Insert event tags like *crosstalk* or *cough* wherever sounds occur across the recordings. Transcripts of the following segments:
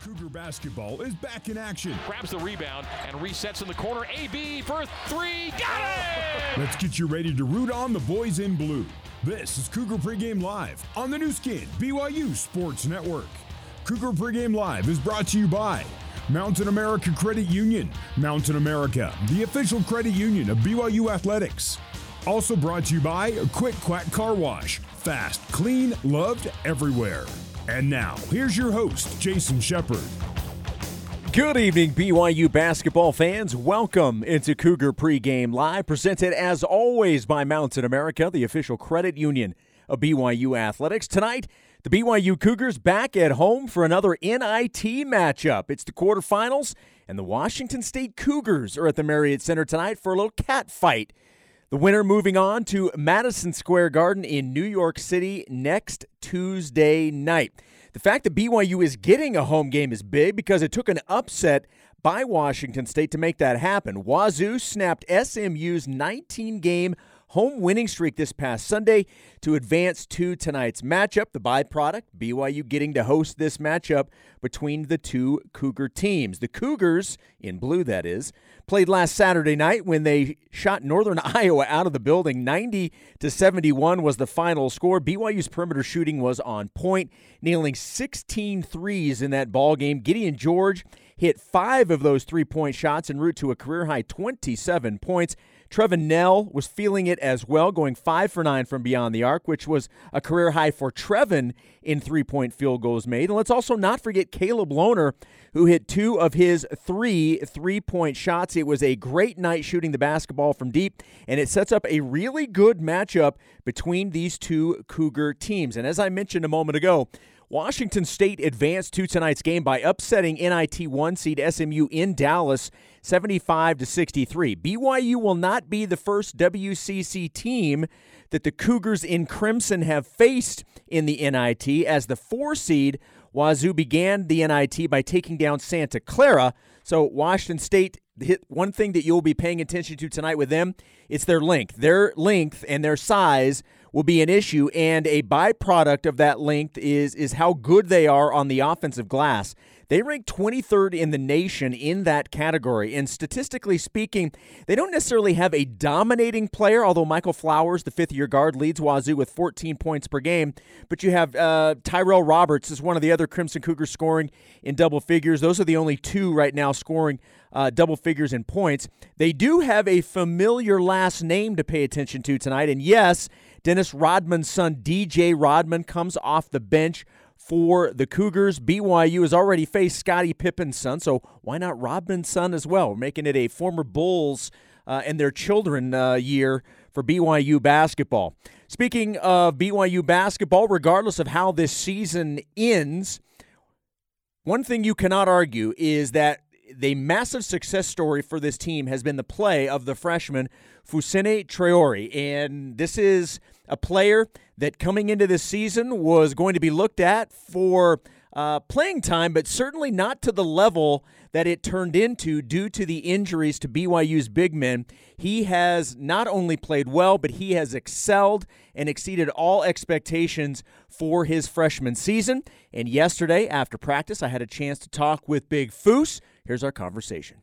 Cougar basketball is back in action. Grabs the rebound and resets in the corner. AB for three. Got it! Let's get you ready to root on the boys in blue. This is Cougar Pregame Live on the Nu Skin, BYU Sports Network. Cougar Pregame Live is brought to you by Mountain America Credit Union. Mountain America, the official credit union of BYU Athletics. Also brought to you by Quick Quack Car Wash. Fast, clean, loved everywhere. And now, here's your host, Jason Shepard. Good evening, BYU basketball fans. Welcome into Cougar Pregame Live, presented as always by Mountain America, the official credit union of BYU Athletics. Tonight, the BYU Cougars back at home for another NIT matchup. It's the quarterfinals, and the Washington State Cougars are at the Marriott Center tonight for a little cat fight. The winner moving on to Madison Square Garden in New York City next Tuesday night. The fact that BYU is getting a home game is big because it took an upset by Washington State to make that happen. Wazoo snapped SMU's 19 game home winning streak this past Sunday to advance to tonight's matchup. The byproduct, BYU getting to host this matchup between the two Cougar teams. The Cougars, in blue that is, played last Saturday night when they shot Northern *laughs* Iowa out of the building. 90 to 71 was the final score. BYU's perimeter shooting was on point, nailing 16 threes in that ball game. Gideon George hit five of those three point shots en route to a career high 27 points. Trevin Knell was feeling it as well, going five for nine from beyond the arc, which was a career high for Trevin in three point field goals made. And let's also not forget Caleb Lohner, who hit two of his three three point shots. It was a great night shooting the basketball from deep, and it sets up a really good matchup between these two Cougar teams. And as I mentioned a moment ago, Washington State advanced to tonight's game by upsetting NIT 1 seed SMU in Dallas 75 to 63. BYU will not be the first WCC team that the Cougars in Crimson have faced in the NIT as the 4 seed Wazoo began the NIT by taking down Santa Clara. So Washington State hit one thing that you'll be paying attention to tonight with them, it's their length. Their length and their size will be an issue, and a byproduct of that length is is how good they are on the offensive glass. They rank 23rd in the nation in that category. And statistically speaking, they don't necessarily have a dominating player, although Michael Flowers, the fifth year guard, leads Wazoo with 14 points per game. But you have uh, Tyrell Roberts is one of the other Crimson Cougars scoring in double figures. Those are the only two right now scoring uh, double figures in points. They do have a familiar last name to pay attention to tonight. And yes, Dennis Rodman's son, DJ Rodman, comes off the bench for the Cougars. BYU has already faced Scottie Pippen's son, so why not Rodman's son as well? We're making it a former Bulls uh, and their children uh, year for BYU basketball. Speaking of BYU basketball, regardless of how this season ends, one thing you cannot argue is that the massive success story for this team has been the play of the freshman Fousseyni Traore. And this is a player that coming into this season was going to be looked at for uh, playing time, but certainly not to the level that it turned into due to the injuries to BYU's big men. He has not only played well, but he has excelled and exceeded all expectations for his freshman season. And yesterday, after practice, I had a chance to talk with Big Foose. Here's our conversation.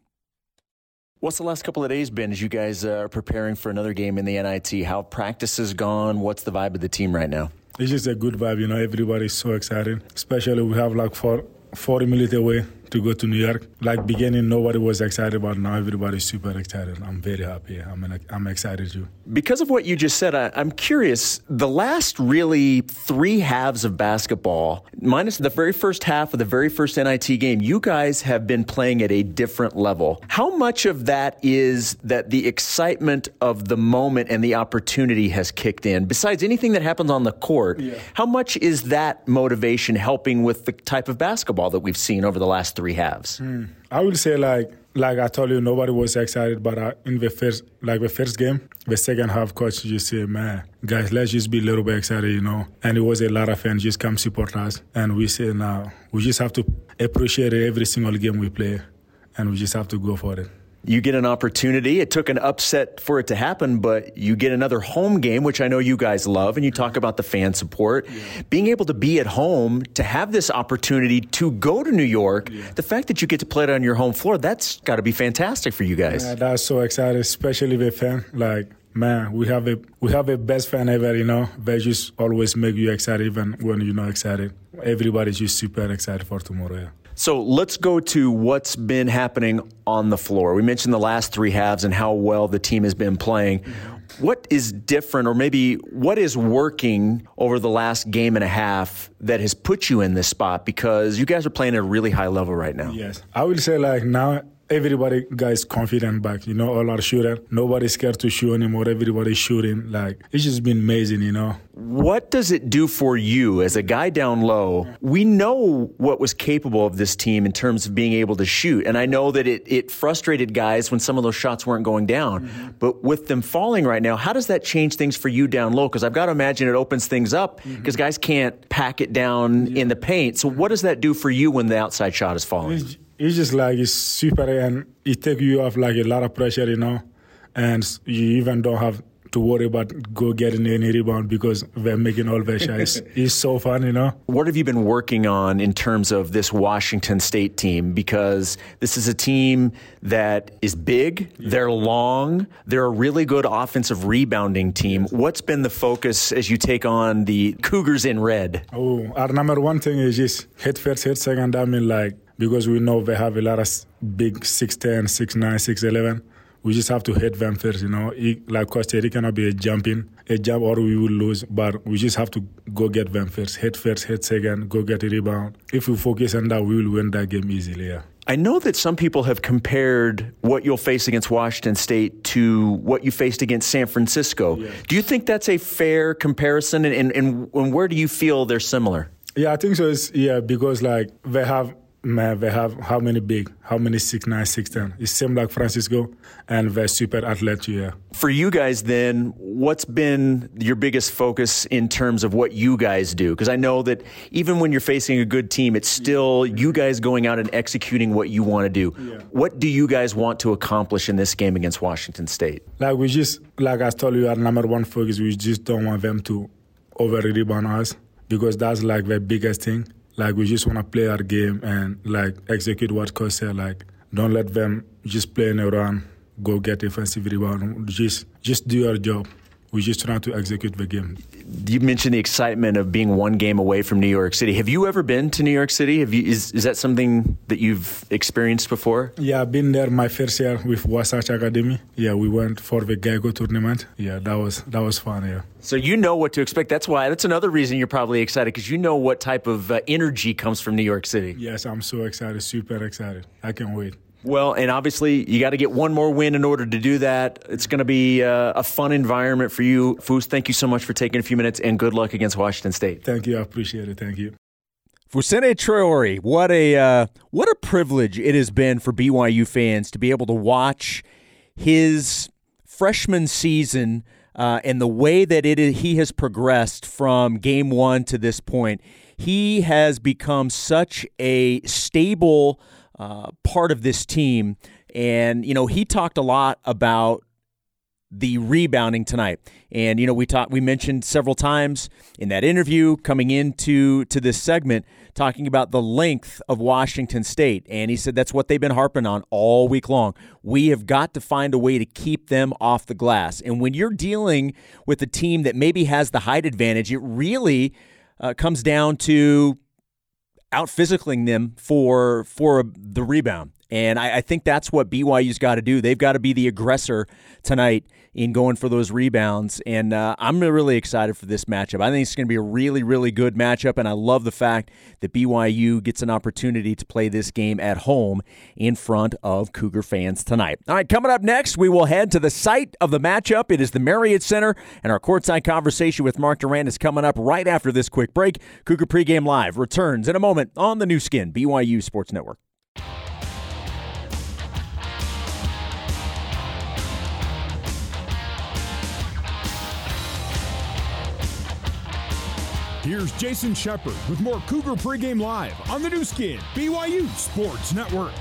What's the last couple of days been as you guys uh, are preparing for another game in the NIT? How practice has gone? What's the vibe of the team right now? It's just a good vibe, you know. Everybody's so excited. Especially we have like four, 40 minutes away to go to New York. Like beginning, nobody was excited, but now everybody's super excited. I'm very happy. I'm I'm excited too. Because of what you just said, I, I'm curious. The last really three halves of basketball, minus the very first half of the very first NIT game, you guys have been playing at a different level. How much of that is that the excitement of the moment and the opportunity has kicked in? Besides anything that happens on the court, yeah. how much is that motivation helping with the type of basketball that we've seen over the last three? Three halves? Mm. I would say like like I told you, nobody was excited, but in the first like the first game, the second half, coach just said, "Man, guys, let's just be a little bit excited, you know." And it was a lot of fans just come support us, and we say now we just have to appreciate every single game we play, and we just have to go for it. You get an opportunity. It took an upset for it to happen, but you get another home game, which I know you guys love, and you talk about the fan support. Yeah. Being able to be at home, to have this opportunity to go to New York, yeah. the fact that you get to play it on your home floor, that's got to be fantastic for you guys. Yeah, that's so exciting, especially with fan. Like, man, we have a we have a best fan ever, you know. They just always make you excited even when you're not excited. Everybody's just super excited for tomorrow. Yeah. So let's go to what's been happening on the floor. We mentioned the last three halves and how well the team has been playing. What is different, or maybe what is working over the last game and a half that has put you in this spot? Because you guys are playing at a really high level right now. Yes. I would say, like, now everybody guys confident back. You know, all our shooter. Nobody's scared to shoot anymore. Everybody's shooting. Like it's just been amazing. You know. What does it do for you as a guy down low? We know what was capable of this team in terms of being able to shoot, and I know that it it frustrated guys when some of those shots weren't going down. Mm-hmm. But with them falling right now, how does that change things for you down low? Because I've got to imagine it opens things up because mm-hmm. guys can't pack it down yeah. in the paint. So what does that do for you when the outside shot is falling? It's, it's just like it's super and it takes you off like a lot of pressure, you know, and you even don't have to worry about go getting any rebound because they're making all their shots. *laughs* it's so fun, you know. What have you been working on in terms of this Washington State team? Because this is a team that is big, yeah. they're long, they're a really good offensive rebounding team. What's been the focus as you take on the Cougars in red? Oh, our number one thing is just hit first, hit second. I mean, like because we know they have a lot of big 6'10, 6'9, 6'11. We just have to hit them first, you know. It, like Costa Rica cannot be a jumping, a jump or we will lose. But we just have to go get them first. Hit first, hit second, go get a rebound. If we focus on that, we will win that game easily, yeah. I know that some people have compared what you'll face against Washington State to what you faced against San Francisco. Yeah. Do you think that's a fair comparison? And, and, and where do you feel they're similar? Yeah, I think so. It's, yeah, because like they have man, they have how many big, how many six nine, six ten. It seems like Francisco, and they're super athletic. Yeah. For you guys, then, what's been your biggest focus in terms of what you guys do? Because I know that even when you're facing a good team, it's still you guys going out and executing what you want to do. Yeah. What do you guys want to accomplish in this game against Washington State? Like we just, like I told you, our number one focus, we just don't want them to over rebound us because that's like the biggest thing like we just want to play our game and like execute what coach said. Like don't let them just play in a run, go get defensive rebound. Just just do your job. We just try to execute the game you mentioned the excitement of being one game away from New York City. Have you ever been to New York City? Have you, is, is that something that you've experienced before? Yeah, I've been there my first year with Wasatch Academy. Yeah, we went for the Geico tournament. Yeah, that was that was fun. Yeah. So you know what to expect. That's why. That's another reason you're probably excited because you know what type of uh, energy comes from New York City. Yes, I'm so excited. Super excited. I can't wait. Well, and obviously you got to get one more win in order to do that. It's going to be uh, a fun environment for you. Foos, thank you so much for taking a few minutes and good luck against Washington State. Thank you. I appreciate it. Thank you. Fousseyni Traore, what a uh, what a privilege it has been for BYU fans to be able to watch his freshman season uh, and the way that it is, he has progressed from game one to this point. He has become such a stable uh, part of this team. And, you know, he talked a lot about the rebounding tonight. And you know, we talked we mentioned several times in that interview coming into to this segment talking about the length of Washington State. And he said that's what they've been harping on all week long. We have got to find a way to keep them off the glass. And when you're dealing with a team that maybe has the height advantage, it really uh, comes down to out physicaling them for for the rebound. And I, I think that's what BYU's got to do. They've got to be the aggressor tonight in going for those rebounds. And uh, I'm really excited for this matchup. I think it's going to be a really, really good matchup. And I love the fact that BYU gets an opportunity to play this game at home in front of Cougar fans tonight. All right, coming up next, we will head to the site of the matchup. It is the Marriott Center. And our courtside conversation with Mark Durrant is coming up right after this quick break. Cougar pregame live returns in a moment on the Nu Skin, BYU Sports Network. Here's Jason Shepard with more Cougar pregame live on the Nu Skin, BYU Sports Network.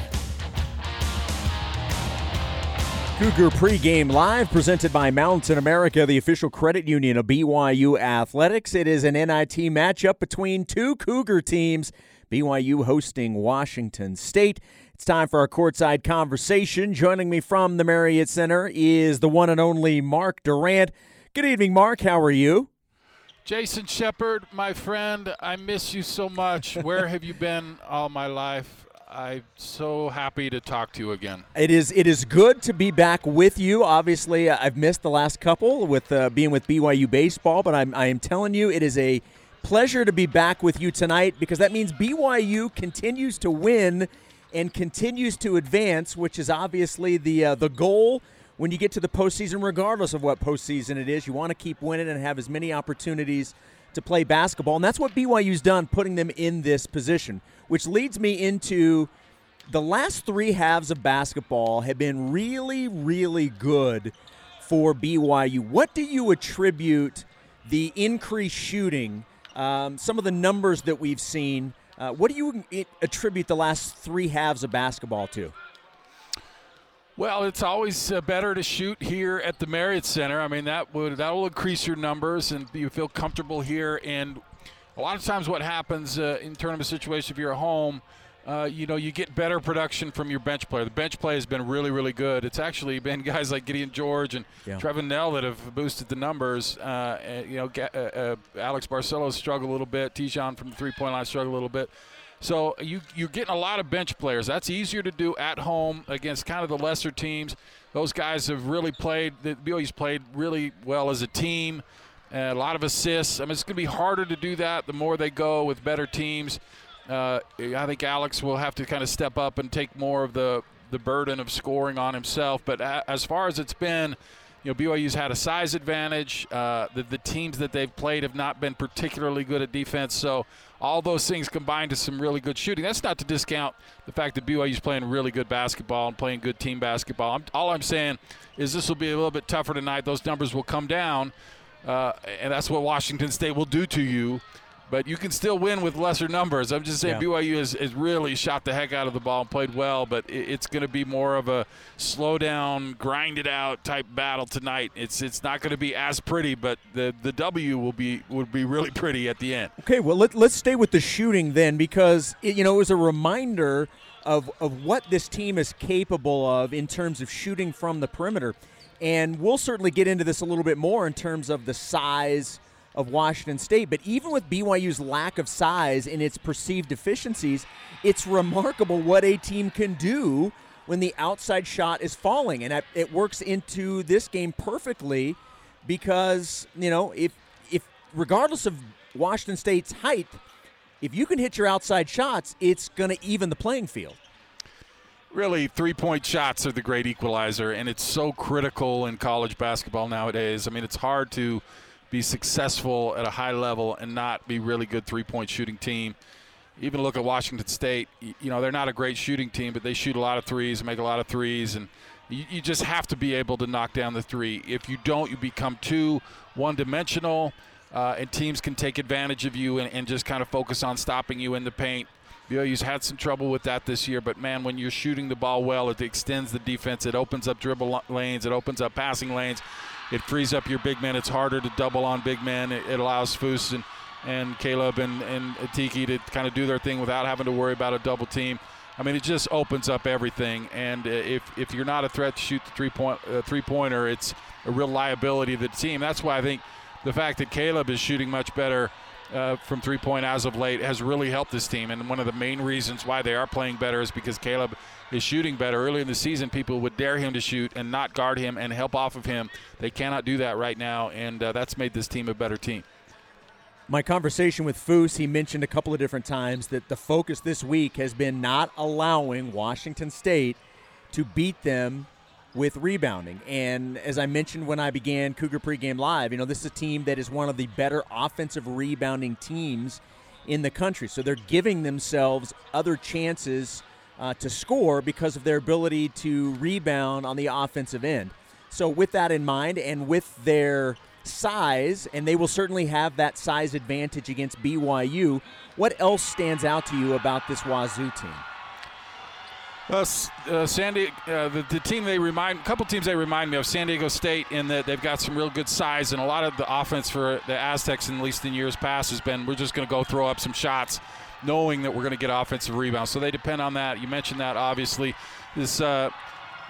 Cougar pregame live, presented by Mountain America, the official credit union of BYU Athletics. It is an NIT matchup between two Cougar teams. BYU hosting Washington State. It's time for our courtside conversation. Joining me from the Marriott Center is the one and only Mark Durrant. Good evening, Mark. How are you? Jason Shepard, my friend, I miss you so much. Where have you *laughs* been all my life? I'm so happy to talk to you again. It is it is good to be back with you. Obviously, uh, I've missed the last couple with uh, being with BYU baseball, but I'm I am telling you, it is a pleasure to be back with you tonight because that means BYU continues to win and continues to advance, which is obviously the uh, the goal when you get to the postseason, regardless of what postseason it is. You want to keep winning and have as many opportunities to play basketball, and that's what BYU's done, putting them in this position which leads me into the last three halves of basketball have been really, really good for BYU. What do you attribute the increased shooting, um, some of the numbers that we've seen? Uh, what do you attribute the last three halves of basketball to? Well, it's always uh, better to shoot here at the Marriott Center. I mean, that would that will increase your numbers, and you feel comfortable here. And a lot of times what happens uh, in tournament situation if you're at home uh, you know, you get better production from your bench player. The bench play has been really, really good. It's actually been *laughs* guys like Gideon George and yeah. Trevin Knell that have boosted the numbers. Uh, you know, uh, uh, Alex Barcelo struggled a little bit. Te'Jon from the three-point line struggled a little bit. So you, you're getting a lot of bench players. That's easier to do at home against kind of the lesser teams. Those guys have really played. The BYU's played really well as a team a lot of assists. I mean, it's going to be harder to do that the more they go with better teams. Uh, I think Alex will have to kind of step up and take more of the the burden of scoring on himself. But as far as it's been, you know, BYU's had a size advantage. Uh, the, the teams that they've played have not been particularly good at defense. So all those things combined to some really good shooting. That's not to discount the fact that BYU's playing really good basketball and playing good team basketball. I'm, all I'm saying is this will be a little bit tougher tonight. Those numbers will come down. Uh, and that's what Washington State will do to you. But you can still win with lesser numbers. I'm just saying yeah. BYU has, has really shot the heck out of the ball and played well, but it, it's going to be more of a slow down, grind it out type battle tonight. It's it's not going to be as pretty, but the the W will be would be really pretty at the end. Okay, well let, let's stay with the shooting then, because it, you know it was a reminder of of what this team is capable of in terms of shooting from the perimeter. And we'll certainly get into this a little bit more in terms of the size of Washington State. But even with BYU's lack of size and its perceived deficiencies, it's remarkable what a team can do when the outside shot is falling. And it works into this game perfectly because, you know, if, if regardless of Washington State's height, if you can hit your outside shots, it's going to even the playing field really three point shots are the great equalizer, and it's so critical in college basketball nowadays. I mean, it's hard to be successful at a high level and not be really good three point shooting team. Even look at Washington State. You know, they're not a great shooting team, but they shoot a lot of threes, make a lot of threes, and you, you just have to be able to knock down the three. If you don't, you become too one dimensional. Uh, and teams can take advantage of you and, and just kind of focus on stopping you in the paint. BYU's had some trouble with that this year, but man, when you're shooting the ball well, it extends the defense. It opens up dribble lanes. It opens up passing lanes. It frees up your big men. It's harder to double on big men. It, it allows Foose and, and Caleb and, and Atiki to kind of do their thing without having to worry about a double team. I mean, it just opens up everything. And uh, if, if you're not a threat to shoot the three point uh, three pointer, it's a real liability to the team. That's why I think the fact that Caleb is shooting much better uh, from three point as of late has really helped this team. And one of the main reasons why they are playing better is because Caleb is shooting better. Early in the season, people would dare him to shoot and not guard him and help off of him. They cannot do that right now, and uh, that's made this team a better team. My conversation with Foose, he mentioned a couple of different times that the focus this week has been not allowing Washington State to beat them with rebounding. And as I mentioned when I began Cougar Pregame Live, you know, this is a team that is one of the better offensive rebounding teams in the country. So they're giving themselves other chances uh, to score because of their ability to rebound on the offensive end. So, with that in mind, and with their size, and they will certainly have that size advantage against BYU, what else stands out to you about this Wazoo team? Uh, uh, San Diego, uh, the, the, team they remind, a couple teams they remind me of, San Diego State, in that they've got some real good size, and a lot of the offense for the Aztecs, at least in years past, has been we're just going to go throw up some shots, knowing that we're going to get offensive rebounds. So they depend on that. You mentioned that, obviously. This uh,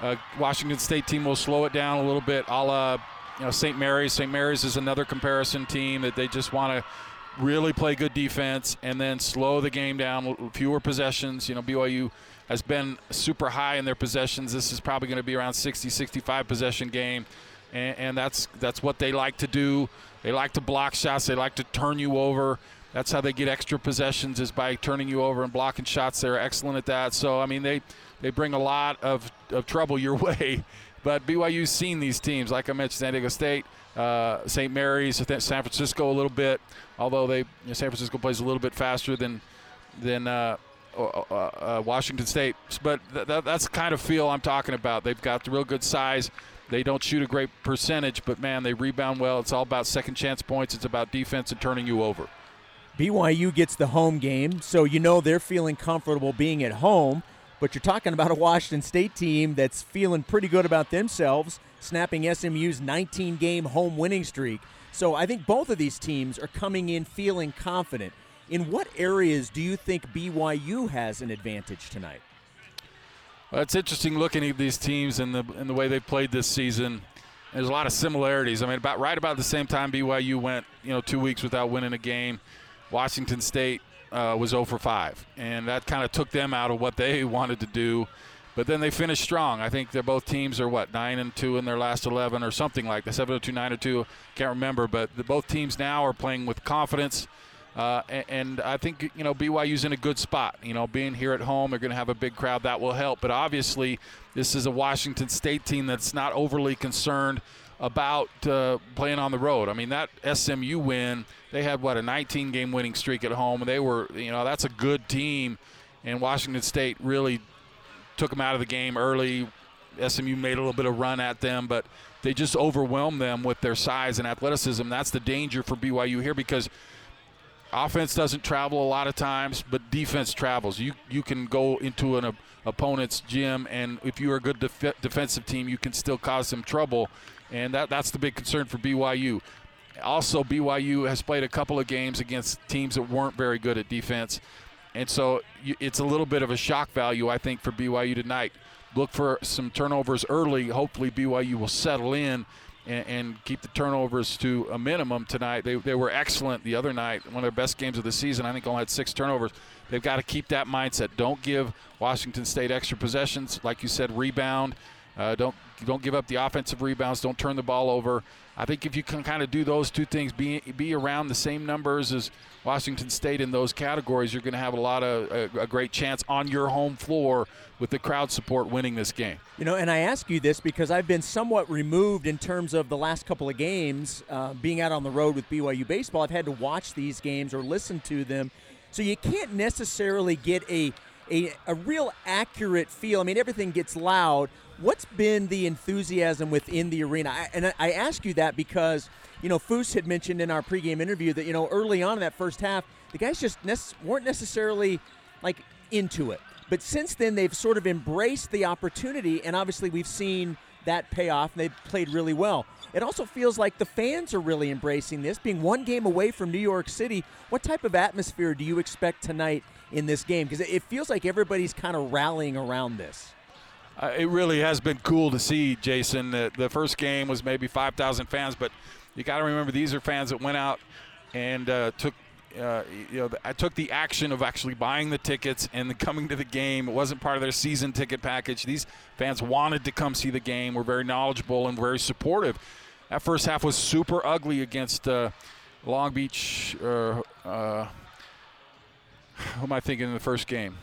uh, Washington State team will slow it down a little bit, a la you know St. Mary's. St. Mary's is another comparison team that they just want to really play good defense and then slow the game down, fewer possessions. You know, BYU has been super high in their possessions. This is probably going to be around 60, 65 possession game, and, and, that's that's what they like to do. They like to block shots. They like to turn you over. That's how they get extra possessions is by turning you over and blocking shots. They're excellent at that. So I mean they they bring a lot of, of trouble your *laughs* way. But BYU's seen these teams, like I mentioned, San Diego State, uh, St. Mary's, San Francisco a little bit. Although they you know, San Francisco plays a little bit faster than than uh, uh, uh, Washington State. But th- th- that's the kind of feel I'm talking about. They've got the real good size. They don't shoot a great percentage, but man, they rebound well. It's all about second chance points. It's about defense and turning you over. BYU gets the home game, so you know they're feeling comfortable being at home. But you're talking about a Washington State team that's feeling pretty good about themselves, snapping SMU's 19 game home winning streak. So I think both of these teams are coming in feeling confident. In what areas do you think BYU has an advantage tonight? Well, it's interesting looking at these teams and the and the way they've played this season. There's a lot of similarities. I mean, about right about the same time BYU went, you know, two weeks without winning a game. Washington State uh, was 0 for 5, and that kind of took them out of what they *laughs* wanted to do. But then they finished strong. I think they're both teams are what nine and two in their last 11 or something like that. 7 2, 9 or 2, can't remember. But the, both teams now are playing with confidence. Uh, and, and, I think you know BYU's in a good spot. You know, being here at home, they're going to have a big crowd that will help. But obviously, this is a Washington State team that's not overly concerned about uh, playing on the road. I mean, that SMU win, they had what a 19-game winning streak at home, they were, you know, that's a good team. And Washington State really took them out of the game early. SMU made a little bit of run at them, but they just overwhelmed them with their size and athleticism. That's the danger for BYU here because offense doesn't travel a lot of times, but defense travels. You you can go into an opponent's gym, and if you're a good def- defensive team, you can still cause some trouble, and that that's the big concern for BYU. Also, BYU has played a couple of games against teams that weren't very good at defense. And so it's a little bit of a shock value, I think, for BYU tonight. Look for some turnovers early. Hopefully, BYU will settle in and, and, keep the turnovers to a minimum tonight. They, they were excellent the other night, one of their best games of the season. I think only had six turnovers. They've got to keep that mindset. Don't give Washington State extra possessions. Like you said, rebound. Uh, don't don't give up the offensive rebounds. Don't turn the ball over. I think if you can kind of do those two things, be be around the same numbers as Washington State in those categories, you're going to have a lot of a, a, great chance on your home floor with the crowd support winning this game. You know, and I ask you this because I've been somewhat removed in terms of the last couple of games, uh, being out on the road with BYU baseball. I've had to watch these games or listen to them, so you can't necessarily get a a, a real accurate feel. I mean, everything gets loud, What's been the enthusiasm within the arena? I, and I ask you that because, you know, Foose had mentioned in our pregame interview that, you know, early on in that first half, the guys just weren't necessarily like into it. But since then, they've sort of embraced the opportunity, and obviously we've seen that pay off, and they've played really well. It also feels like the fans are really embracing this. Being one game away from New York City, what type of atmosphere do you expect tonight in this game? Because it feels like everybody's kind of rallying around this. Uh, it really has been cool to see, Jason. The, the first game was maybe 5,000 fans, but you got to remember these are fans that went out and uh, took. Uh, you know, I took the action of actually buying the tickets and coming to the game. It wasn't part of their season ticket package. These fans wanted to come see the game. Were very knowledgeable and very supportive. That first half was super ugly against uh, Long Beach. Uh, uh, who am I thinking in the first game?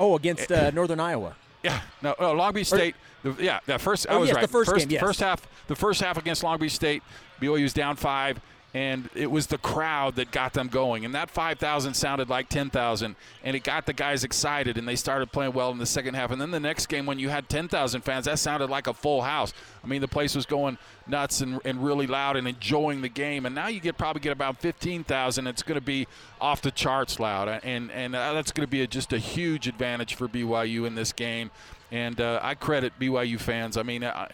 Oh, against uh, Northern Iowa. Yeah, no, no Long Beach State. the, yeah, that first. Oh, I was yes, right. The first, first, game, yes. first half. The first half against Long Beach State, BYU was down five, and it was the crowd that got them going. And that 5,000 sounded like 10,000, and it got the guys excited, and they started playing well in the second half. And then the next game, when you had 10,000 fans, that sounded like a full house. I mean, the place was going nuts and, and really loud and enjoying the game. And now you get probably get about 15,000. It's going to be off the charts loud, and and uh, that's going to be a, just a huge advantage for BYU in this game. And uh, I credit BYU fans. I mean. I,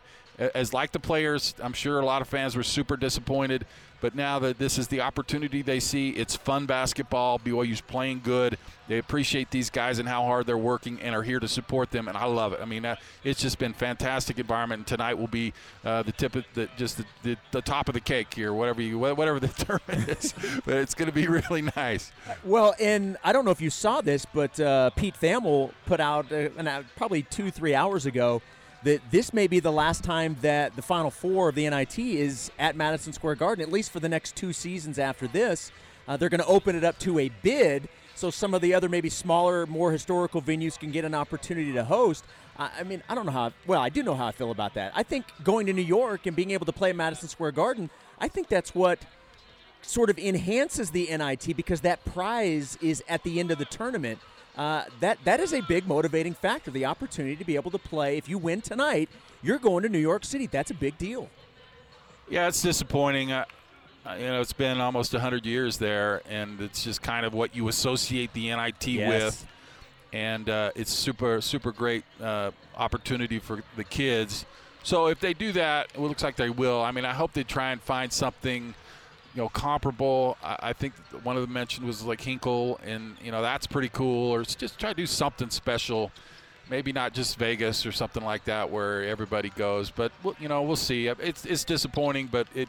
as like the players, I'm sure a lot of fans were super disappointed. But now that this is the opportunity they see, it's fun basketball. BYU's playing good. They appreciate these guys and how hard they're working and are here to support them. And I love it. I mean, uh, it's just been fantastic environment. And tonight will be uh, the tip of the just the, the, the, top of the cake here, whatever you whatever the *laughs* term is. but it's going to be really nice. Well, and I don't know if you saw this, but uh, Pete Thamel put out uh, probably two three hours ago that this may be the last time that the Final Four of the NIT is at Madison Square Garden, at least for the next two seasons after this. Uh, they're going to open it up to a bid, so some of the other maybe smaller, more historical venues can get an opportunity to host. I, I mean, I don't know how. Well, I do know how I feel about that. I think going to New York and being able to play at Madison Square Garden, I think that's what sort of enhances the NIT because that prize is at the end of the tournament uh, that that is a big motivating factor. The opportunity to be able to play. If you win tonight, you're going to New York City. That's a big deal. Yeah, it's disappointing. Uh, you know, it's been almost 100 years there, and it's just kind of what you associate the NIT yes. with. And uh, it's super, super great uh, opportunity for the kids. So if they do that, it looks like they will. I mean, I hope they try and find something – you know, comparable. I, I think one of them mentioned was like Hinkle, and you know that's pretty cool. Or just try to do something special. Maybe not just Vegas or something like that where everybody goes, but you know we'll see. It's it's disappointing, but it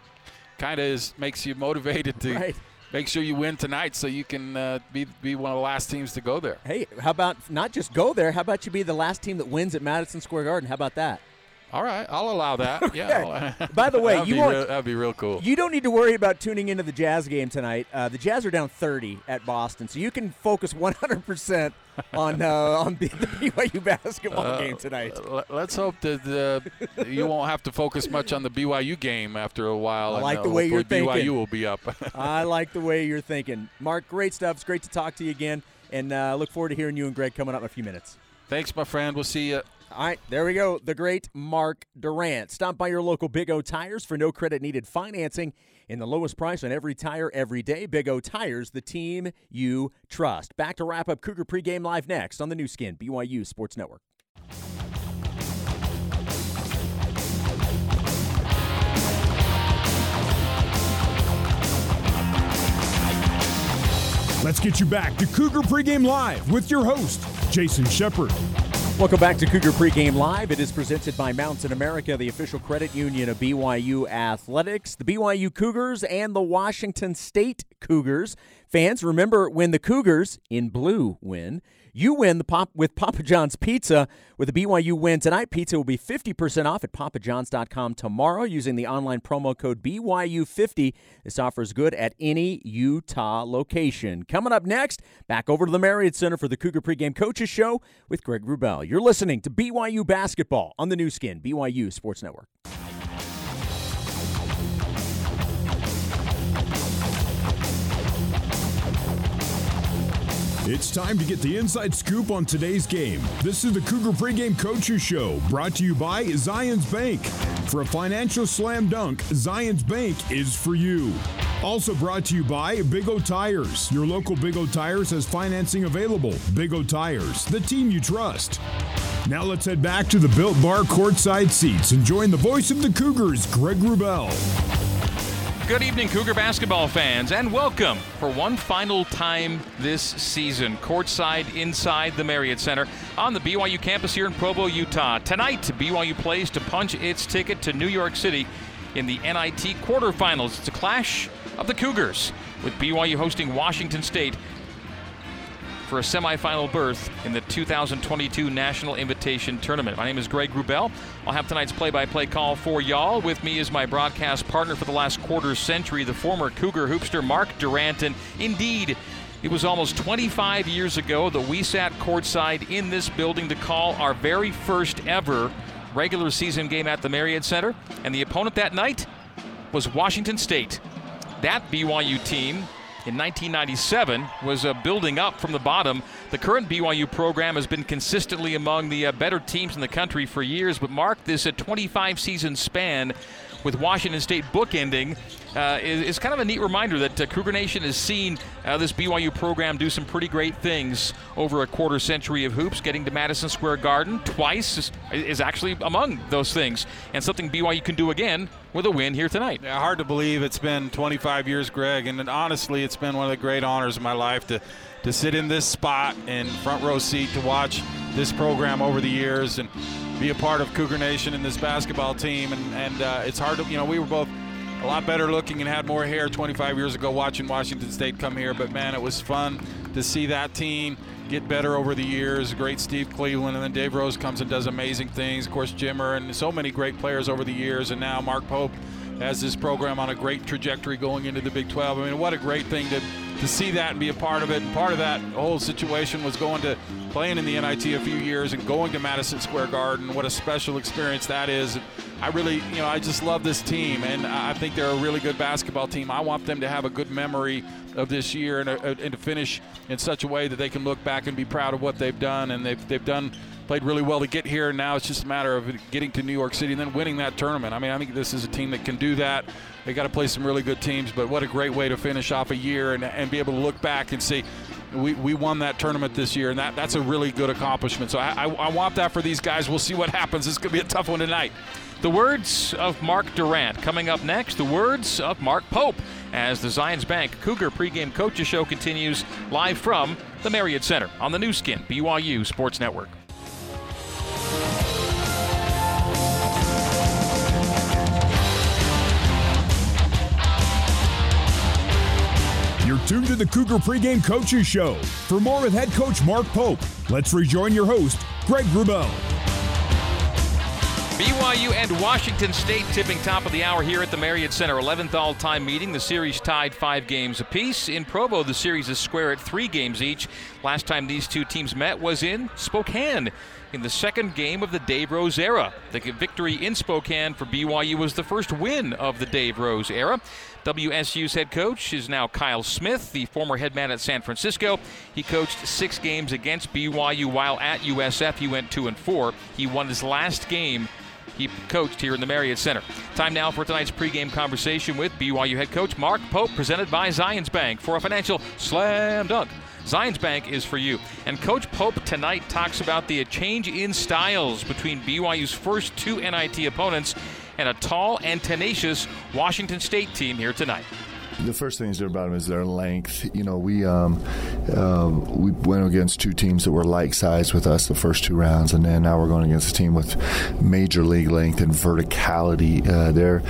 kind of is makes you motivated to right. make sure you win tonight so you can uh, be be one of the last teams to go there. Hey, how about not just go there? How about you be the last team that wins at Madison Square Garden? How about that? All right, I'll allow that. *laughs* Okay. Yeah. *laughs* By the way, that'd you won't, that'd be real cool. You don't need to worry about tuning into the Jazz game tonight. Uh, the Jazz are down 30 at Boston, so you can focus 100 percent *laughs* on uh, on the, the, BYU basketball uh, game tonight. Let's hope that uh, you won't have to focus much on the BYU game after a while. I like the way you're thinking. BYU will be up. I like the way you're thinking, Mark. Great stuff. It's great to talk to you again, and uh, look forward to hearing you and Greg coming up in a few minutes. Thanks, my friend. We'll see you. All right, there we go. The great Mark Durrant. Stop by your local Big O Tires for no credit needed financing and the lowest price on every tire every day. Big O Tires, the team you trust. Back to wrap up Cougar pregame live next on the Nu Skin BYU Sports Network. Let's get you back to Cougar pregame live with your host, Jason Shepard. Welcome back to Cougar Pregame Live. It is presented by Mountain America, the official credit union of BYU Athletics, the BYU Cougars, and the Washington State Cougars. Fans, remember when the Cougars in blue win, you win the pop with Papa John's Pizza. With the BYU win tonight, pizza will be 50% off at papajohns.com tomorrow using the online promo code BYU50. This offer is good at any Utah location. Coming up next, back over to the Marriott Center for the Cougar Pregame Coaches Show with Greg Wrubell. You're listening to BYU Basketball on the Nu Skin, BYU Sports Network. It's time to get the inside scoop on today's game. This is the Cougar Pregame Coaches Show, brought to you by Zions Bank. For a financial slam dunk, Zions Bank is for you. Also brought to you by Big O Tires. Your local Big O Tires has financing available. Big O Tires, the team you trust. Now let's head back to the Built Bar courtside seats and join the voice of the Cougars, Greg Wrubell. Good evening, Cougar basketball fans, and welcome for one final time this season, courtside inside the Marriott Center on the BYU campus here in Provo, Utah. Tonight, BYU plays to punch its ticket to New York City in the NIT quarterfinals. It's a clash of the Cougars, with BYU hosting Washington State for a semifinal berth in the 2022 National Invitation Tournament. My name is Greg Wrubell. I'll have tonight's play by play call for y'all. With me is my broadcast partner for the last quarter century, the former Cougar hoopster Mark Durrant. And indeed, it was almost 25 years ago that we sat courtside in this building to call our very first ever regular season game at the Marriott Center. And the opponent that night was Washington State. that BYU team in 1997 was uh, building up from the bottom. The current BYU program has been consistently among the uh, better teams in the country for years, but Mark, this a 25 season span with Washington State bookending uh, is, is, kind of a neat reminder that uh, Cougar Nation has seen uh, this BYU program do some pretty great things over a quarter century of hoops. Getting to Madison Square Garden twice is, is actually among those things, and something BYU can do again with a win here tonight. Yeah, hard to believe it's been 25 years, Greg, and honestly, it's been one of the great honors of my life to to sit in this spot in front row seat to watch this program over the years and be a part of Cougar Nation and this basketball team. And, and uh, it's hard to, you know, we were both a lot better looking and had more hair 25 years ago watching Washington State come here. But man, it was fun to see that team get better over the years. Great Steve Cleveland, and then Dave Rose comes and does amazing things. Of course, Jimmer and so many great players over the years, and now Mark Pope has this program on a great trajectory going into the Big 12. I mean, what a great thing to to see that and be a part of it. And part of that whole situation was going to playing in the NIT a few years and going to Madison Square Garden. What a special experience that is. I really, you know, I just love this team, and I think they're a really good basketball team. I want them to have a good memory of this year and, uh, and to finish in such a way that they can look back and be proud of what they've done. And they've, they've done played really well to get here. And now it's just a matter of getting to New York City and then winning that tournament. I mean, I think this is a team that can do that. They got to play some really good teams, but what a great way to finish off a year and, and be able to look back and see we, we won that tournament this year, and that, that's a really good accomplishment. So I, I, I want that for these guys. We'll see what happens. This could be a tough one tonight. The words of Mark Durrant Coming up next, the words of Mark Pope as the Zions Bank Cougar pregame coaches show continues live from the Marriott Center on the Nu Skin, BYU Sports Network. You're tuned to the Cougar Pregame Coaches Show. For more with head coach Mark Pope, let's rejoin your host, Greg Wrubell. BYU and Washington State tipping top of the hour here at the Marriott Center. 11th all time meeting. The series tied five games apiece. In Provo, the series is square at three games each. Last time these two teams met was in Spokane in the second game of the Dave Rose era. The victory in Spokane for BYU was the first win of the Dave Rose era. WSU's head coach is now Kyle Smith, the former head man at San Francisco. He coached six games against BYU while at USF. He went two and four. He won his last game he coached here in the Marriott Center. Time now for tonight's pregame conversation with BYU head coach Mark Pope, presented by Zions Bank for a financial slam dunk. Zions Bank is for you. And Coach Pope tonight talks about the change in styles between BYU's first two NIT opponents and a tall and tenacious Washington State team here tonight. The first thing is about them is their length. You know, we um, uh, we went against two teams that were like size with us the first two rounds, and then now we're going against a team with major league length and verticality. Uh, they're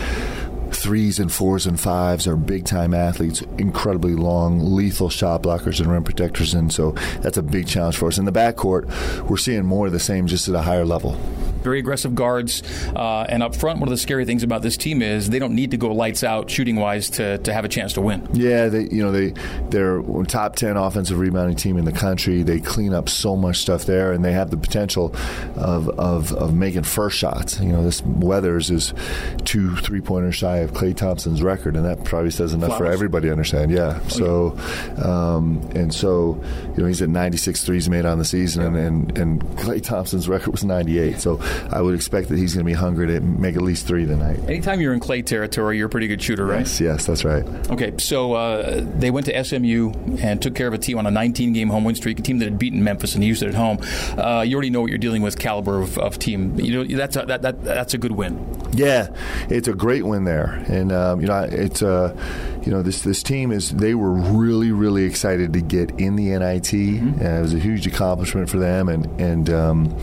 threes and fours and fives are big time athletes, incredibly long, lethal shot blockers and rim protectors, and so that's a big challenge for us. In the backcourt, we're seeing more of the same, just at a higher level. Very aggressive guards, uh, and up front, one of the scary things about this team is they don't need to go lights out shooting wise to, to have a chance to win. Yeah, they you know they they're top ten offensive rebounding team in the country. They clean up so much stuff there, and they have the potential of of, of making first shots. You know, this Weathers is two three pointers shy of Klay Thompson's record, and that probably says enough Flowers. for everybody to understand. Yeah. Oh, so, um, and so, you know, he's at 96 threes made on the season, and, and, and Klay Thompson's record was 98. So I would expect that he's going to be hungry to make at least three tonight. Anytime you're in Klay territory, you're a pretty good shooter, right? Yes, yes, that's right. Okay, so uh, they went to SMU and took care of a team on a 19 game home win streak, a team that had beaten Memphis and used it at home. Uh, you already know what you're dealing with, caliber of, of team. You know, that's a, that, that, that's a good win. Yeah, it's a great win there and um, you know it's uh, you know this this team is they were really really excited to get in the NIT. Mm-hmm. Uh, it was a huge accomplishment for them, and and um,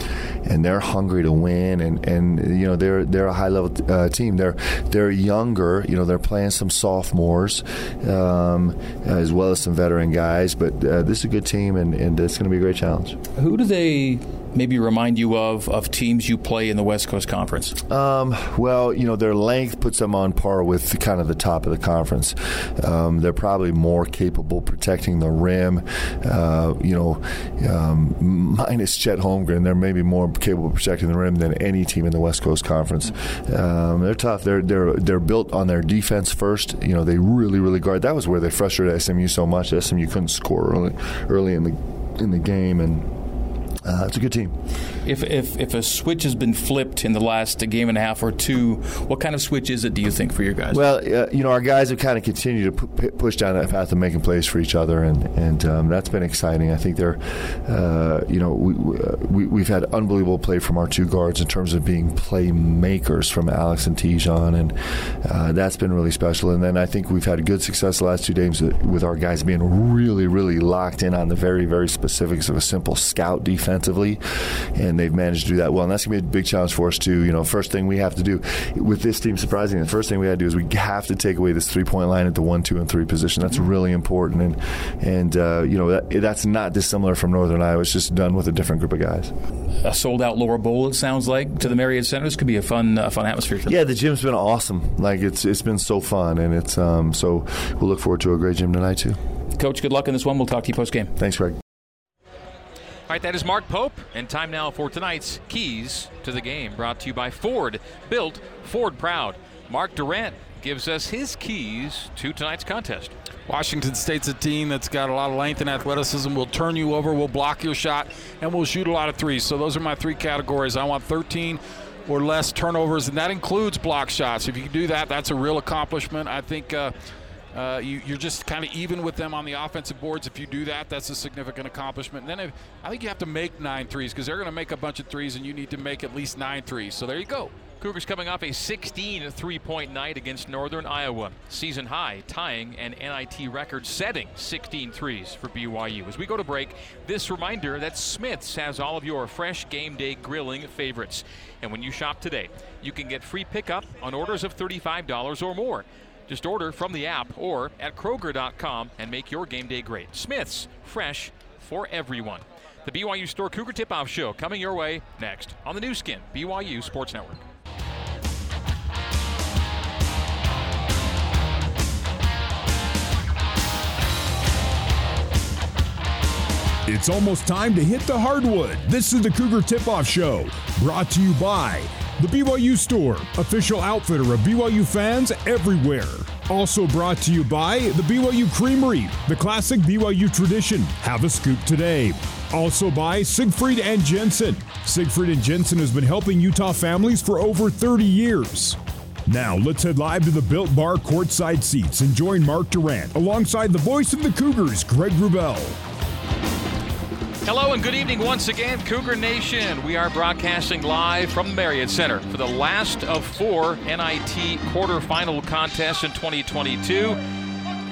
and they're hungry to win, and and you know they're they're a high level uh, team. They're they're younger. You know they're playing some sophomores um, as well as some veteran guys, but uh, this is a good team, and, and it's going to be a great challenge. Who do they maybe remind you of of teams you play in the West Coast Conference? Um, well, you know, their length puts them on par with kind of the top of the conference. Um, they're probably more capable protecting the rim. Uh, you know, um, *laughs* minus Chet Holmgren, they're maybe more capable protecting the rim than any team in the West Coast Conference. Um, they're tough. They're they're they're built on their defense first. You know, they really really guard. That was where they frustrated SMU so much. SMU couldn't score early early in the in the game and uh, it's a good team. If, if, if a switch has been flipped in the last game and a half or two, what kind of switch is it, do you think, for your guys? Well, uh, you know, our guys have kind of continued to p- push down that path of making plays for each other, and, and um, that's been exciting. I think they're, uh, you know, we, we, we've had unbelievable play from our two guards in terms of being playmakers from Alex and Te'Jon, and uh, that's been really special. And then I think we've had good success the last two games with our guys being really, really locked in on the very, very specifics of a simple scout defensively, and they've managed to do that well. And that's going to be a big challenge for us too. You know, first thing we have to do with this team, surprisingly, the first thing we have to do is we have to take away this three point line at the one, two, and three position. That's really important, and and uh, you know that, that's not dissimilar from Northern Iowa. It's just done with a different group of guys. A sold out lower bowl, it sounds like, to the Marriott Center. This could be a fun, uh, fun atmosphere. Yeah, the gym's been awesome. Like it's it's been so fun, and it's um, so we'll look forward to a great gym tonight too. Coach, good luck in this one. We'll talk to you post game. Thanks, Greg. All right, that is Mark Pope, and time now for tonight's Keys to the Game, brought to you by Ford. Built Ford Proud. Mark Durrant gives us his keys to tonight's contest. Washington State's a team that's got a lot of length and athleticism. Will turn you over, will block your shot, and will shoot a lot of threes. So those are my three categories. I want 13 or less turnovers, and that includes block shots. If you can do that, that's a real accomplishment. I think. Uh, uh, you, are just kind of even with them on the offensive boards. If you do that, that's a significant accomplishment. And then if, I think you have to make nine threes because they're going to make a bunch of threes, and you need to make at least nine threes. So there you go. Cougars coming off a 16 three point night against Northern Iowa. Season high, tying an NIT record setting 16 threes for BYU. As we go to break, this reminder that Smith's has all of your fresh game day grilling favorites. And when you shop today, you can get free pickup on orders of $35 or more. Just order from the app or at Kroger.com and make your game day great. Smith's, fresh for everyone. The BYU Store Cougar Tip Off Show coming your way next on the Nu Skin, BYU Sports Network. It's almost time to hit the hardwood. This is the Cougar Tip Off Show, brought to you by the BYU Store, official outfitter of BYU fans everywhere. Also brought to you by the BYU Creamery, the classic BYU tradition. Have a scoop today. Also by Siegfried and Jensen. Siegfried and Jensen has been helping Utah families for over 30 years. Now let's head live to the Built Bar courtside seats and join Mark Durrant alongside the voice of the Cougars, Greg Wrubell. Hello and good evening once again, Cougar Nation. We are broadcasting live from the Marriott Center for the last of four NIT quarterfinal contests in 2022.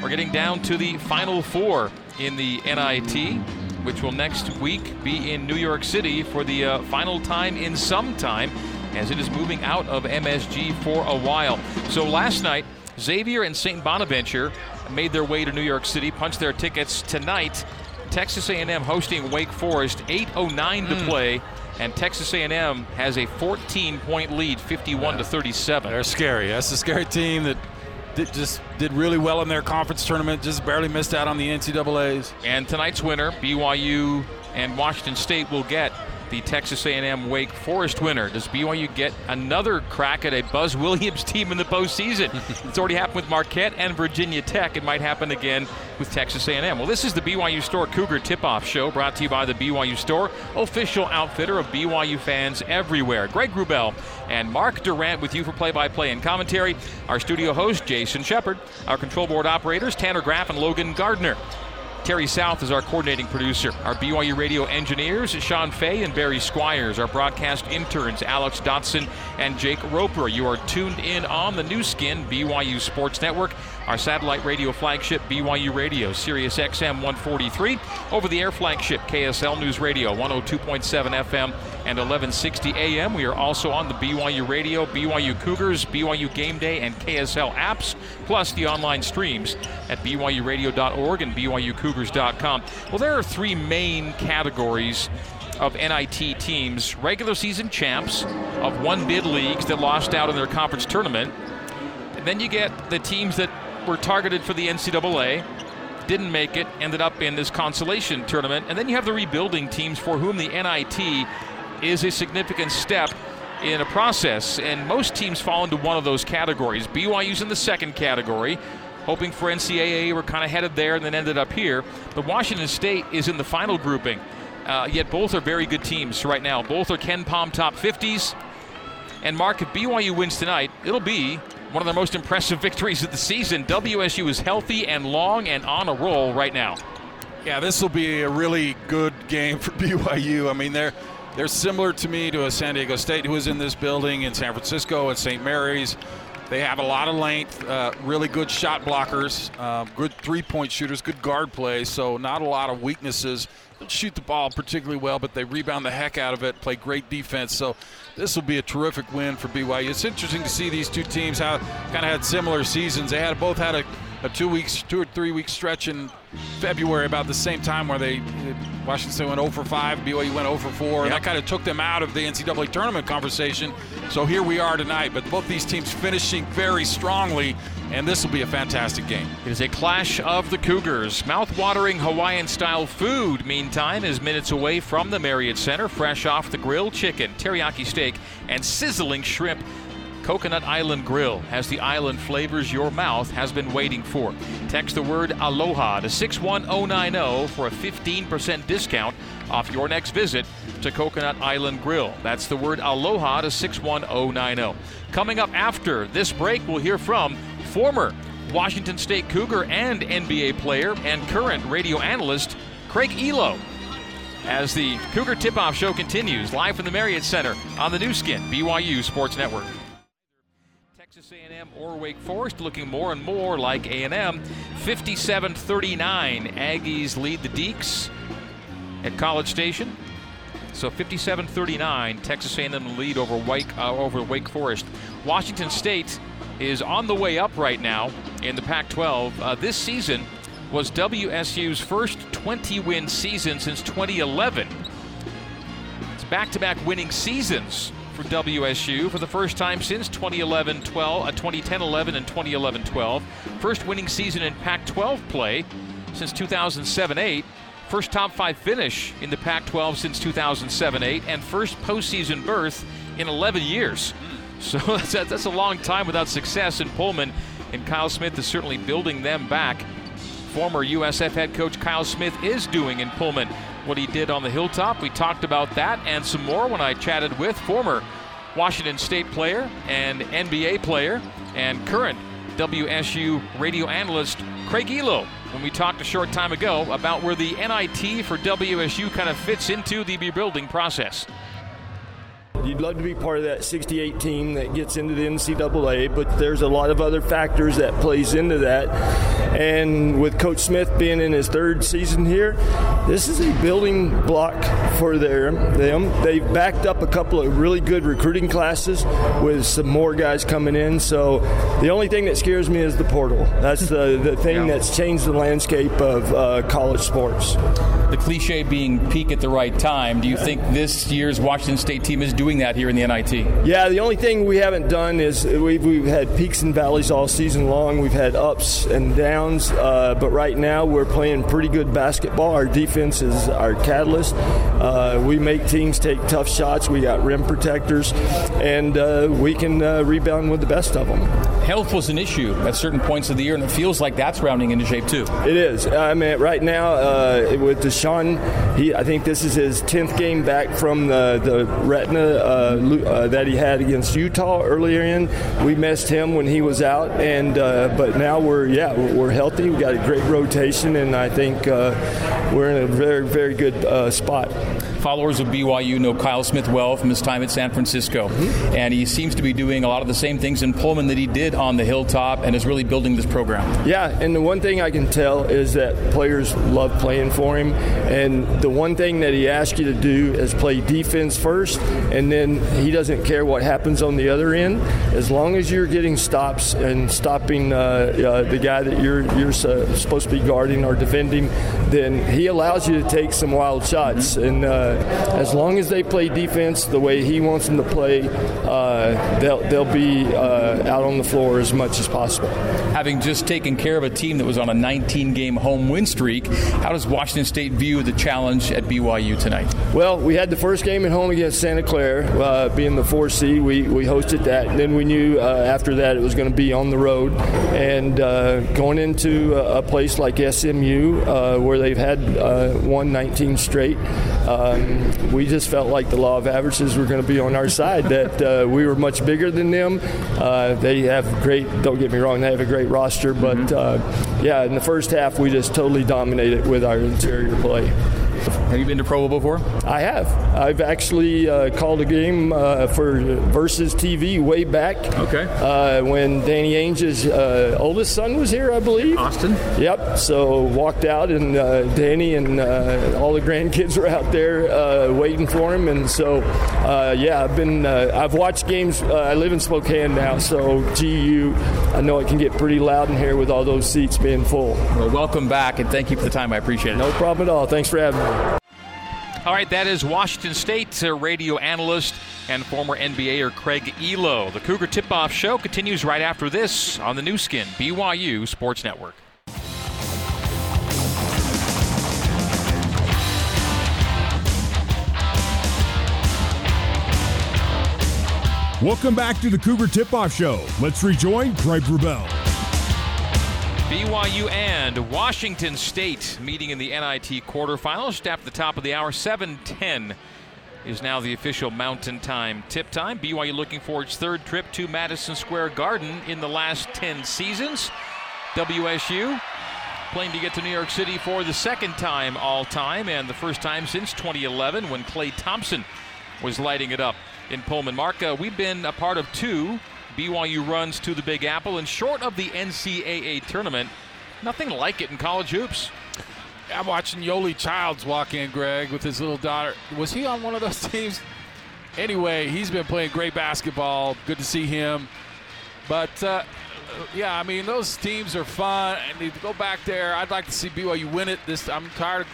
We're getting down to the final four in the NIT, which will next week be in New York City for the uh, final time in some time, as it is moving out of MSG for a while. So last night, Xavier and St. Bonaventure made their way to New York City, punched their tickets tonight Texas A&M hosting Wake Forest, 8:09 to mm. play, and Texas A&M has a 14-point lead, 51 yeah. to 37. They're scary. That's a scary team that did, just did really well in their conference tournament, just barely missed out on the NCAA's. And tonight's winner, BYU and Washington State will get the Texas A&M Wake Forest winner. Does BYU get another crack at a Buzz Williams *laughs* team in the postseason? *laughs* it's already happened with Marquette and Virginia Tech. It might happen again with Texas A&M. Well, this is the BYU Store Cougar Tip-Off Show, brought to you by the BYU Store, official outfitter of BYU fans everywhere. Greg Wrubell and Mark Durrant with you for play-by-play and commentary. Our studio host Jason Shepard, our control board operators Tanner Graff and Logan Gardner. Terry South is our coordinating producer. Our BYU radio engineers, Sean Fay and Barry Squires. Our broadcast interns, Alex Dotson and Jake Roper. You are tuned in on the Nu Skin, BYU Sports Network. Our satellite radio flagship, BYU Radio, Sirius XM 143. Over the air flagship, KSL News Radio, 102.7 FM and 1160 AM. We are also on the BYU Radio, BYU Cougars, BYU Game Day, and KSL apps, plus the online streams at BYURadio.org and BYUCougars.com. Well, there are three main categories of NIT teams, regular season champs of one bid leagues that lost out in their conference tournament. And then you get the teams that were targeted for the NCAA, didn't make it, ended up in this consolation tournament. And then you have the rebuilding teams for whom the NIT is a significant step in a process. And most teams fall into one of those categories. BYU's in the second category hoping for NCAA. We're kind of headed there and then ended up here. But Washington State is in the final grouping. Uh, yet both are very good teams right now. Both are KenPom top 50s. And Mark, if BYU wins tonight, it'll be one of their most impressive victories of the season. WSU is healthy and long and on a roll right now. Yeah, this will be a really good game for *laughs* BYU. I mean, they're they're similar to me to a San Diego State who was in this building in San Francisco and St. Mary's. They have a lot of length, uh, really good shot blockers, uh, good three point shooters, good guard play, so not a lot of weaknesses. Shoot the ball particularly well, but they rebound the heck out of it, play great defense. So this will be a terrific win for BYU. It's interesting to see these two teams how kind of had similar seasons. They had both had a a two weeks, two or three week stretch in February about the same time where they Washington State went 0 for 5, BYU went 0 for 4, and that kind of took them out of the NCAA tournament conversation. So here we are tonight, but both these teams finishing very strongly, and this will be a fantastic game. It is a clash of the Cougars. Mouth-watering Hawaiian-style food, meantime, is minutes away from the Marriott Center, fresh off the grill, chicken, teriyaki steak, and sizzling shrimp Coconut Island Grill has the island flavors your mouth has been waiting for. Text the word Aloha to 61090 for a 15% discount off your next visit to Coconut Island Grill. That's the word Aloha to 61090. Coming up after this break, we'll hear from former Washington State Cougar and NBA player and current radio analyst Craig Ehlo as the Cougar Tip Off Show continues live from the Marriott Center on the Nu Skin, BYU Sports Network. Texas A&M or Wake Forest looking more and more like A&M. 57-39, Aggies lead the Deacs at College Station. So 57-39, Texas A&M lead over Wake uh, over Wake Forest. Washington State is on the way up right now in the Pac-12. Uh, this season was WSU's first 20-win season since 2011. It's back-to-back winning seasons for WSU for the first time since 2011 12, uh, 2010 11 and 2011 12. First winning season in Pac 12 play since 2007 8. First top five finish in the Pac 12 since 2007 8. And first postseason berth in 11 years. So *laughs* that's, that's a long time without success in Pullman. And Kyle Smith is certainly building them back. Former USF head coach Kyle Smith is doing in Pullman what he did on the hilltop. We talked about that and some more when I chatted with former Washington State player and NBA player and current WSU radio analyst Craig Ehlo when we talked a short time ago about where the NIT for WSU kind of fits into the rebuilding process. You'd love to be part of that 68 team that gets into the NCAA, but there's a lot of other factors that plays into that. And with Coach Smith being in his third season here, this is a building block for their, them. They've backed up a couple of really good recruiting classes with some more guys coming in. So the only thing that scares me is the portal. That's the, the thing yeah. that's changed the landscape of uh, college sports. The cliche being peak at the right time. Do you think this year's Washington State team is doing that here in the NIT? Yeah, the only thing we haven't done is we've, we've had peaks and valleys all season long. We've had ups and downs, uh, but right now we're playing pretty good basketball. Our defense is our catalyst. Uh, we make teams take tough shots. We got rim protectors, and uh, we can uh, rebound with the best of them. Health was an issue at certain points of the year, and it feels like that's rounding into shape too. It is. I mean, right now uh, with Deshaun, he I think this is his tenth game back from the the retina uh, uh, that he had against Utah earlier in. We missed him when he was out, and uh, but now we're yeah we're healthy. We got a great rotation, and I think uh, we're in a very very good uh, spot. Followers of BYU know Kyle Smith well from his time at San Francisco, mm-hmm. and he seems to be doing a lot of the same things in Pullman that he did on the hilltop, and is really building this program. Yeah, and the one thing I can tell is that players love playing for him, and the one thing that he asks you to do is play defense first, and then he doesn't care what happens on the other end, as long as you're getting stops and stopping uh, uh, the guy that you're you're supposed to be guarding or defending. Then he allows you to take some wild shots, mm-hmm. and uh, as long as they play defense the way he wants them to play, uh, they'll they'll be uh, out on the floor as much as possible. Having just taken care of a team that was on a 19-game home win streak, how does Washington State view the challenge at BYU tonight? Well, we had the first game at home against Santa Clara, uh, being the four seed. We we hosted that, and then we knew uh, after that it was going to be on the road, and uh, going into a, place like SMU uh, where they've had won 19 straight. Um, we just felt like the law of averages were going to be on our side. That uh, we were much bigger than them. Uh, they have great. Don't get me wrong. They have a great roster, but mm-hmm. Uh, yeah, in the first half we just totally dominated with our interior play. Have you been to Provo before? I have. I've actually uh, called a game uh, for Versus TV way back. Okay. Uh, when Danny Ainge's uh, oldest son was here, I believe. Austin. Yep. So walked out, and uh, Danny and uh, all the grandkids *laughs* were out there waiting for him. And so, yeah, I've been. I've watched games. I live in Spokane now, so GU. I know it can get pretty loud in here with all those seats being full. Well, welcome back, and thank you for the time. I appreciate it. No problem at all. Thanks for having me. All right, that is Washington State uh, radio analyst and former NBAer Craig Ehlo. The Cougar Tip Off Show continues right after this on the Nu Skin, BYU Sports Network. Welcome back to the Cougar Tip Off Show. Let's rejoin Craig Wrubell. BYU and Washington State meeting in the NIT quarterfinals. Just the top of the hour, 7:10 is now the official Mountain Time tip time. BYU looking for its third trip to Madison Square Garden in the last 10 seasons. WSU playing to get to New York City for the second time all time and the first time since 2011 when Klay Thompson was lighting it up in Pullman. Mark, uh, we've been a part of two BYU runs to the Big Apple, and short of the NCAA tournament, nothing like it in college hoops. I'm watching Yoeli Childs walk in, Greg, with his little daughter. Was he on one of those *laughs* teams? Anyway, he's been playing great basketball. Good to see him. But uh, yeah, I mean those teams are fun, and to go back there, I'd like to see BYU win it. This I'm tired.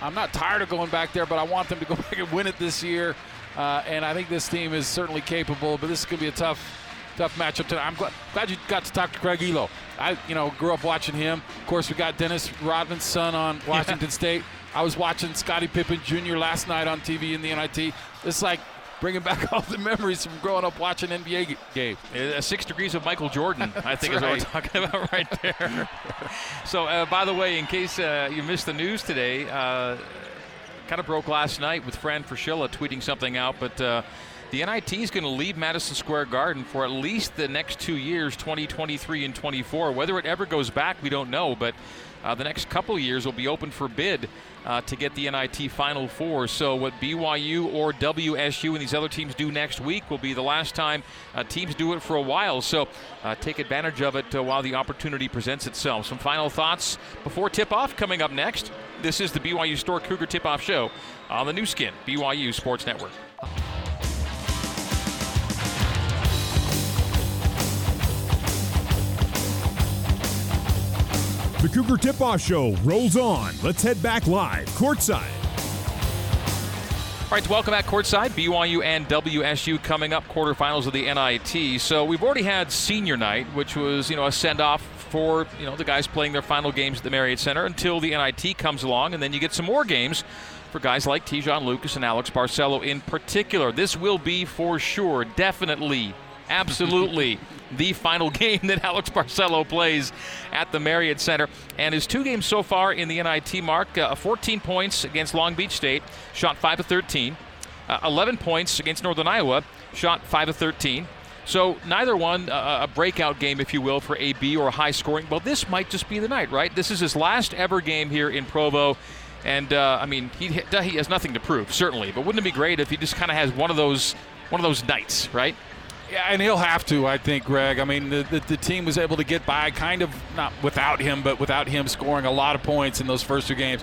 I'm not tired of going back there, but I want them to go *laughs* back and win it this year. Uh, and I think this team is certainly capable. But this is going to be a tough tough matchup tonight. I'm glad, glad you got to talk to Craig Ehlo. I, you know, grew up watching him. Of course, we got Dennis Rodman's son on Washington yeah. State. I was watching Scottie Pippen Jr. last night on TV in the NIT. It's like bringing back *laughs* all the memories from growing up watching NBA games. Uh, six degrees of Michael Jordan, *laughs* I think right. is what we're talking about *laughs* right there. so, uh, by the way, in case uh, you missed the news today, uh, kind of broke last night with Fran Fraschilla tweeting something out, but uh, the NIT is going to leave Madison Square Garden for at least the next two years, 2023 and 24. Whether it ever goes back, we don't know, but uh, the next couple years will be open for bid uh, to get the NIT Final Four. So, what BYU or WSU and these other teams do next week will be the last time uh, teams do it for a while. So, uh, take advantage of it uh, while the opportunity presents itself. Some final thoughts before tip off coming up next. This is the BYU Store Cougar Tip Off Show on the Nu Skin, BYU Sports Network. The Cougar Tip Off Show rolls on. Let's head back live, courtside. All right, welcome back courtside. BYU and WSU coming up quarterfinals of the NIT. So we've already had senior night, which was you know a send off for you know the guys playing their final games at the Marriott Center until the NIT comes along, and then you get some more games for guys like Te'Jon Lucas and Alex Barcelo in particular. This will be for sure, definitely absolutely *laughs* the final *laughs* game that Alex Barcelo plays at the Marriott Center. And his two games so far in the NIT mark uh, 14 points against Long Beach State, shot 5 of 13. Uh, 11 points against Northern Iowa, shot 5 of 13. So neither one uh, a breakout game, if you will, for AB or high scoring. Well, this might just be the night, right? This is his last ever game here in Provo. And uh, I mean, he, he has nothing to prove, certainly. But wouldn't it be great if he just kind of has one of those one of those nights, right? Yeah, and he'll have to, I think, Greg. I mean, the, the, the, team was able to get by kind of not without him, but without him scoring a lot of points in those first two games.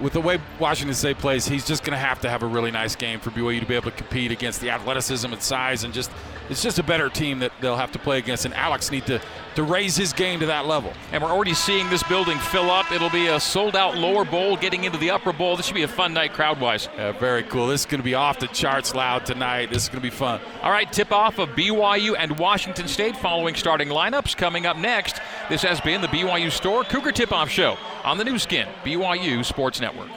with the way Washington State plays, he's just going to have to have a really nice game for BYU to be able to compete against the athleticism and size, and just it's just a better team that they'll have to play against. And Alex need to to raise his game to that level. And we're already seeing this building fill up. It'll be a sold out lower bowl getting into the upper bowl. This should be a fun night crowd wise. Yeah, very cool. This is going to be off the charts loud tonight. This is going to be fun. All right, tip off of BYU and Washington State following starting lineups coming up next. This has been the BYU Store Cougar Tip Off Show on the Nu Skin, BYU Sports Network.